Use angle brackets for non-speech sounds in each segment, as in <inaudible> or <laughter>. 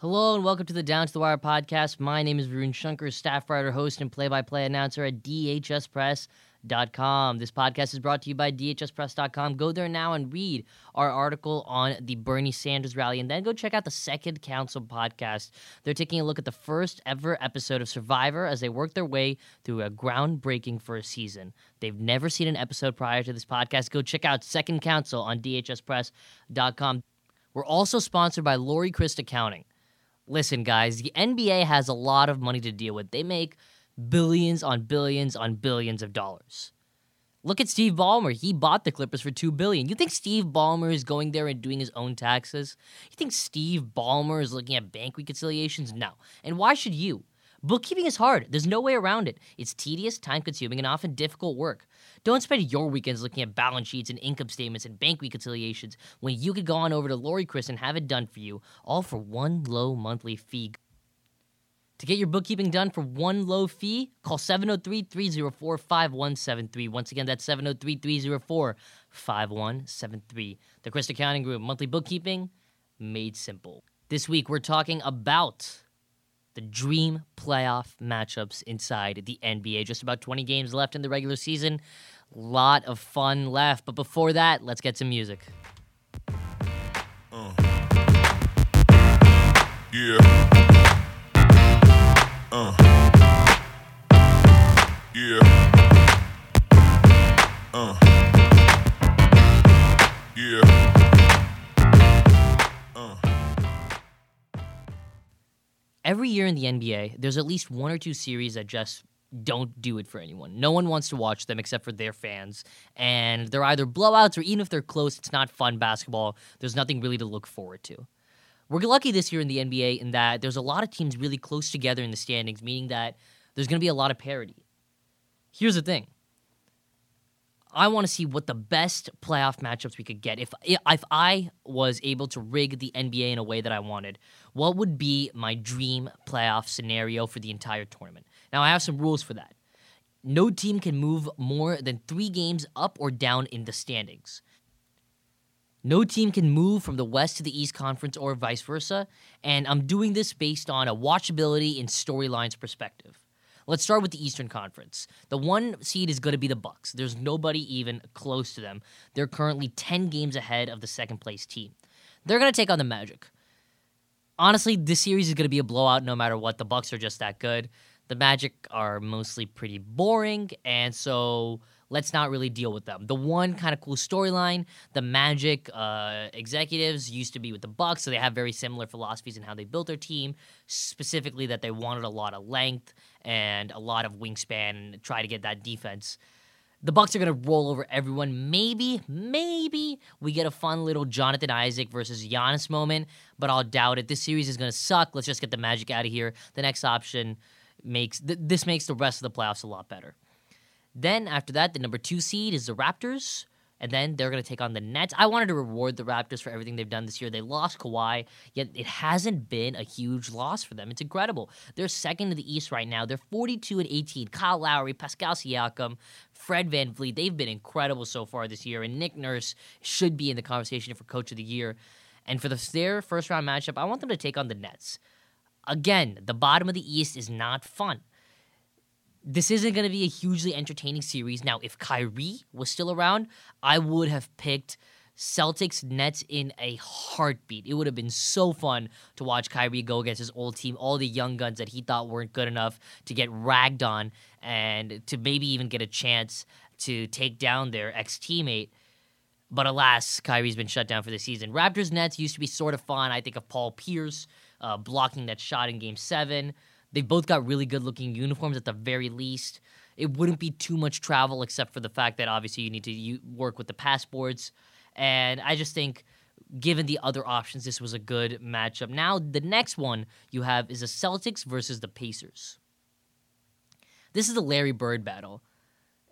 Hello and welcome to the Down to the Wire podcast. My name is Varun Shankar, staff writer, host, and play-by-play announcer at DHSPress.com. This podcast is brought to you by DHSPress.com. Go there now and read our article on the Bernie Sanders rally, and then go check out the Second Council podcast. They're taking a look at the first ever episode of Survivor as they work their way through a groundbreaking first season. They've never seen an episode prior to this podcast. Go check out Second Council on DHSPress.com. We're also sponsored by Lori Christ Accounting. Listen, guys, the NBA has a lot of money to deal with. They make billions on billions on billions of dollars. Look at Steve Ballmer. He bought the Clippers for two billion. You think Steve Ballmer is going there and doing his own taxes? You think Steve Ballmer is looking at bank reconciliations? No. And why should you? Bookkeeping is hard. There's no way around it. It's tedious, time consuming, and often difficult work. Don't spend your weekends looking at balance sheets and income statements and bank reconciliations when you could go on over to Lori Chris and have it done for you, all for one low monthly fee. To get your bookkeeping done for one low fee, call 703 304 5173. Once again, that's 703 304 5173. The Chris Accounting Group, monthly bookkeeping made simple. This week, we're talking about the dream playoff matchups inside the NBA. Just about 20 games left in the regular season. Lot of fun left. But before that, let's get some music. Uh. Yeah. Uh. Yeah. Year in the NBA, there's at least one or two series that just don't do it for anyone. No one wants to watch them except for their fans. And they're either blowouts or even if they're close, it's not fun basketball. There's nothing really to look forward to. We're lucky this year in the NBA in that there's a lot of teams really close together in the standings, meaning that there's going to be a lot of parity. Here's the thing. I want to see what the best playoff matchups we could get. If if I was able to rig the NBA in a way that I wanted, what would be my dream playoff scenario for the entire tournament? Now, I have some rules for that. No team can move more than three games up or down in the standings. No team can move from the West to the East Conference or vice versa. And I'm doing this based on a watchability and storylines perspective. Let's start with the Eastern Conference. The one seed is going to be the Bucks. There's nobody even close to them. They're currently 10 games ahead of the second place team. They're going to take on the Magic. Honestly, this series is going to be a blowout no matter what. The Bucks are just that good. The Magic are mostly pretty boring, and so let's not really deal with them. The one kind of cool storyline, the Magic uh, executives used to be with the Bucks, so they have very similar philosophies in how they built their team. Specifically, that they wanted a lot of length and a lot of wingspan try to get that defense. The Bucks are gonna roll over everyone. Maybe, maybe we get a fun little Jonathan Isaac versus Giannis moment, but I'll doubt it. This series is gonna suck. Let's just get the Magic out of here. The next option makes th- this makes the rest of the playoffs a lot better. Then after that, the number two seed is the Raptors. And then they're going to take on the Nets. I wanted to reward the Raptors for everything they've done this year. They lost Kawhi, yet it hasn't been a huge loss for them. It's incredible. They're second in the East right now. They're 42 and 18. Kyle Lowry, Pascal Siakam, Fred VanVleet, they've been incredible so far this year. And Nick Nurse should be in the conversation for Coach of the Year. And for the, their first round matchup, I want them to take on the Nets. Again, the bottom of the East is not fun. This isn't going to be a hugely entertaining series. Now, if Kyrie was still around, I would have picked Celtics Nets in a heartbeat. It would have been so fun to watch Kyrie go against his old team, all the young guns that he thought weren't good enough to get ragged on and to maybe even get a chance to take down their ex teammate. But alas, Kyrie's been shut down for the season. Raptors Nets used to be sort of fun. I think of Paul Pierce uh, blocking that shot in game seven. They both got really good looking uniforms at the very least. It wouldn't be too much travel, except for the fact that obviously you need to u- work with the passports. And I just think, given the other options, this was a good matchup. Now, the next one you have is the Celtics versus the Pacers. This is the Larry Bird battle.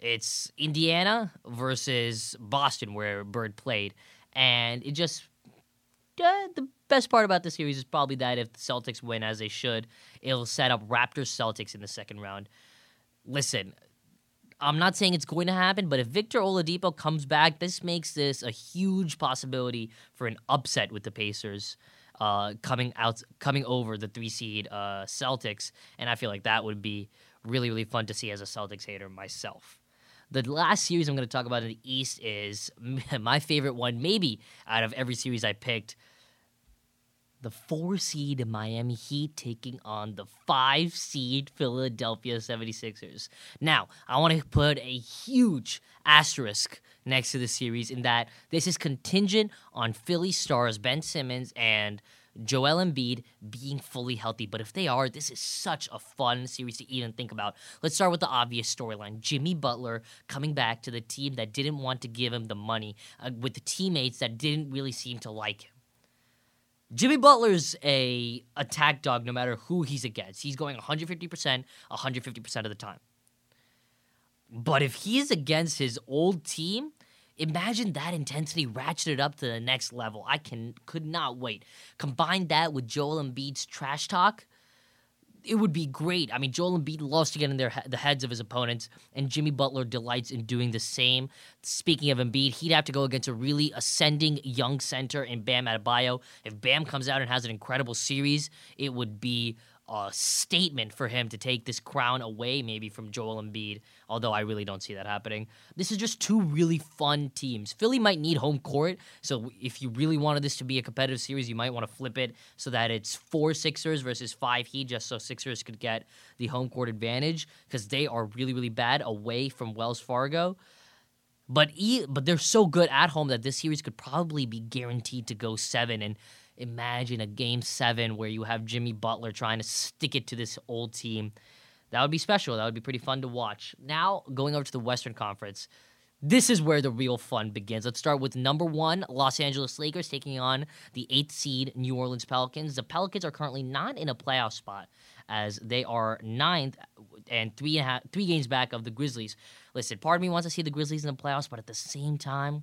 It's Indiana versus Boston, where Bird played. And it just, uh, the best part about the series is probably that if the Celtics win as they should, it'll set up Raptors Celtics in the second round. Listen, I'm not saying it's going to happen, but if Victor Oladipo comes back, this makes this a huge possibility for an upset with the Pacers. uh, coming out, coming over the three seed uh, Celtics, and I feel like that would be really, really fun to see as a Celtics hater myself. The last series I'm going to talk about in the East is <laughs> my favorite one, maybe out of every series I picked. The four seed Miami Heat taking on the five seed Philadelphia 76ers. Now, I want to put a huge asterisk next to the series in that this is contingent on Philly stars Ben Simmons and Joel Embiid being fully healthy. But if they are, this is such a fun series to even think about. Let's start with the obvious storyline Jimmy Butler coming back to the team that didn't want to give him the money, uh, with the teammates that didn't really seem to like him. Jimmy Butler's a attack dog no matter who he's against. He's going 150%, 150% of the time. But if he's against his old team, Imagine that intensity ratcheted up to the next level. I can could not wait. Combine that with Joel Embiid's trash talk, it would be great. I mean, Joel Embiid loves to get in their the heads of his opponents, and Jimmy Butler delights in doing the same. Speaking of Embiid, he'd have to go against a really ascending young center in Bam Adebayo. If Bam comes out and has an incredible series, it would be a statement for him to take this crown away, maybe from Joel Embiid, although I really don't see that happening. This is just two really fun teams. Philly might need home court, so if you really wanted this to be a competitive series, you might want to flip it so that it's four Sixers versus five Heat, just so Sixers could get the home court advantage, because they are really, really bad away from Wells Fargo. But e- but they're so good at home that this series could probably be guaranteed to go seven and imagine a game seven where you have Jimmy Butler trying to stick it to this old team. That would be special. That would be pretty fun to watch. Now, going over to the Western Conference, this is where the real fun begins. Let's start with number one, Los Angeles Lakers taking on the eighth seed New Orleans Pelicans. The Pelicans are currently not in a playoff spot as they are ninth and three and a half, three games back of the Grizzlies. Listen, part of me wants to see the Grizzlies in the playoffs, but at the same time,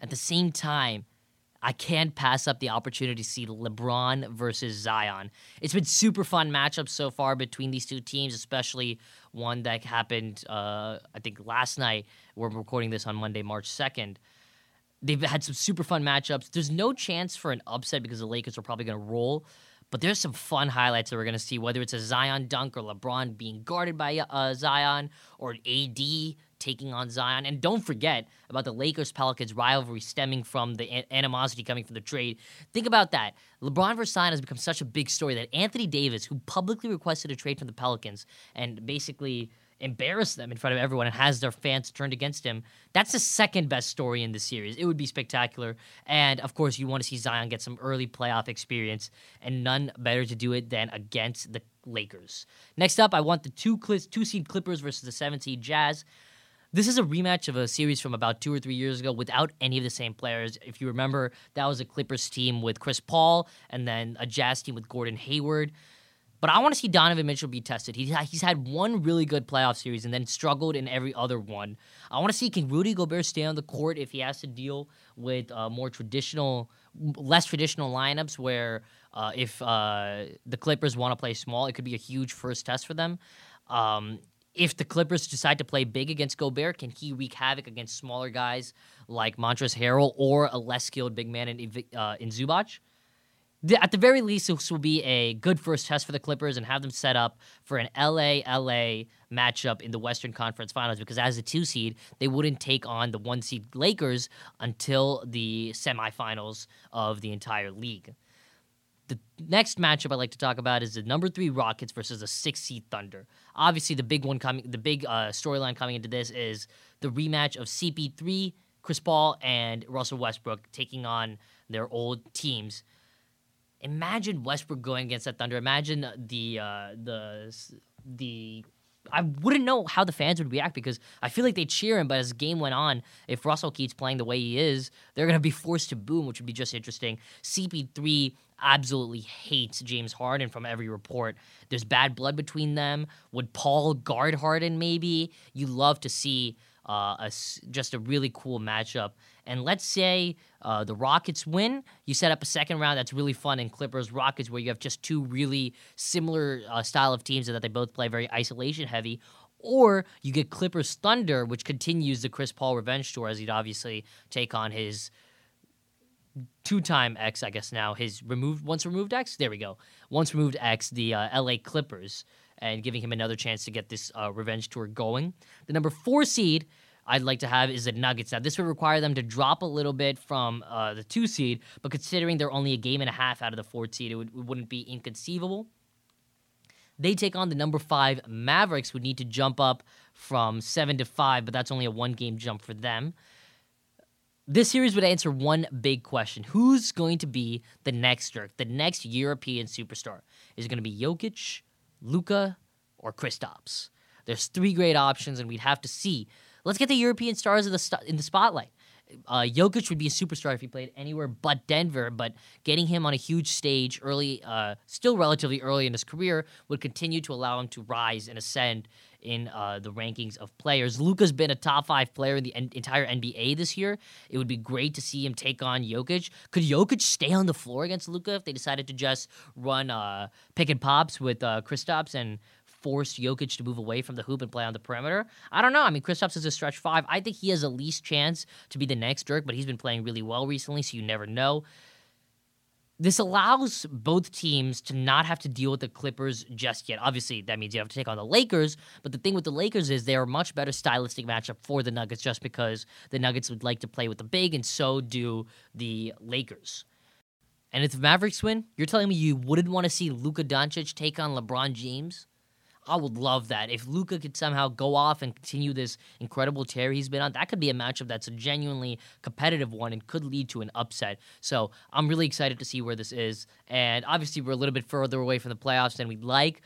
at the same time, I can't pass up the opportunity to see LeBron versus Zion. It's been super fun matchups so far between these two teams, especially one that happened, uh, I think, last night. We're recording this on Monday, March 2nd. They've had some super fun matchups. There's no chance for an upset because the Lakers are probably going to roll. But there's some fun highlights that we're going to see, whether it's a Zion dunk or LeBron being guarded by uh, Zion or AD taking on Zion. And don't forget about the Lakers Pelicans rivalry stemming from the animosity coming from the trade. Think about that. LeBron versus Zion has become such a big story that Anthony Davis, who publicly requested a trade from the Pelicans and basically embarrassed them in front of everyone and has their fans turned against him. That's the second best story in the series. It would be spectacular. And of course, you want to see Zion get some early playoff experience, and none better to do it than against the Lakers. Next up, I want the two two seed Clippers versus the seven seed Jazz. This is a rematch of a series from about two or three years ago without any of the same players. If you remember, that was a Clippers team with Chris Paul and then a Jazz team with Gordon Hayward. But I want to see Donovan Mitchell be tested. He's, he's had one really good playoff series and then struggled in every other one. I want to see can Rudy Gobert stay on the court if he has to deal with uh, more traditional, less traditional lineups where uh, if uh, the Clippers want to play small, it could be a huge first test for them. Um, if the Clippers decide to play big against Gobert, can he wreak havoc against smaller guys like Montrezl Harrell or a less skilled big man in, uh, in Zubac? The, at the very least, this will be a good first test for the Clippers and have them set up for an LA LA matchup in the Western Conference Finals because as a two seed, they wouldn't take on the one seed Lakers until the semifinals of the entire league. The next matchup I'd like to talk about is the number three Rockets versus the six seed Thunder. Obviously, the big one coming, the big uh, storyline coming into this is the rematch of CP3, Chris Paul, and Russell Westbrook taking on their old teams. Imagine Westbrook going against that Thunder. Imagine the uh, the the I wouldn't know how the fans would react because I feel like they cheer him, but as the game went on, if Russell keeps playing the way he is, they're going to be forced to boom, which would be just interesting. CP3 absolutely hates James Harden from every report. There's bad blood between them. Would Paul guard Harden maybe? You love to see uh, a, just a really cool matchup. And let's say uh, the Rockets win, you set up a second round that's really fun in Clippers Rockets, where you have just two really similar uh, style of teams that they both play very isolation heavy. Or you get Clippers Thunder, which continues the Chris Paul revenge tour, as he'd obviously take on his two-time X, I guess now his removed once removed X. There we go. Once removed X, the uh, L.A. Clippers, and giving him another chance to get this uh, revenge tour going. The number four seed I'd like to have is the Nuggets. Now this would require them to drop a little bit from uh, the two seed, but considering they're only a game and a half out of the four seed, it, would, it wouldn't be inconceivable. They take on the number five Mavericks, would need to jump up from seven to five, but that's only a one game jump for them. This series would answer one big question Who's going to be the next Dirk, the next European superstar? Is it going to be Jokic, Luka, or Kristaps? There's three great options, and we'd have to see. Let's get the European stars in the, st- in the spotlight uh, Jokic would be a superstar if he played anywhere but Denver, but getting him on a huge stage early, uh, still relatively early in his career, would continue to allow him to rise and ascend in uh, the rankings of players. Luka's been a top five player in the en- entire NBA this year. It would be great to see him take on Jokic. Could Jokic stay on the floor against Luca if they decided to just run uh, pick and pops with uh, Kristaps and force Jokic to move away from the hoop and play on the perimeter. I don't know. I mean, Kristaps is a stretch five. I think he has the least chance to be the next Dirk, but he's been playing really well recently, so you never know. This allows both teams to not have to deal with the Clippers just yet. Obviously, that means you have to take on the Lakers, but the thing with the Lakers is they're a much better stylistic matchup for the Nuggets just because the Nuggets would like to play with the big, and so do the Lakers. And if the Mavericks win, you're telling me you wouldn't want to see Luka Doncic take on LeBron James? I would love that. If Luka could somehow go off and continue this incredible tear he's been on, that could be a matchup that's a genuinely competitive one and could lead to an upset. So I'm really excited to see where this is. And obviously, we're a little bit further away from the playoffs than we'd like.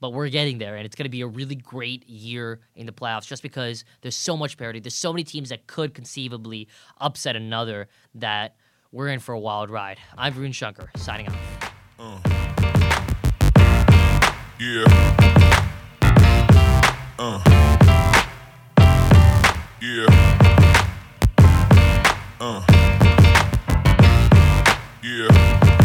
But we're getting there, and it's going to be a really great year in the playoffs just because there's so much parity. There's so many teams that could conceivably upset another that we're in for a wild ride. I'm Varun Shankar, signing off. Uh. Yeah. Uh. Yeah. Uh. Yeah.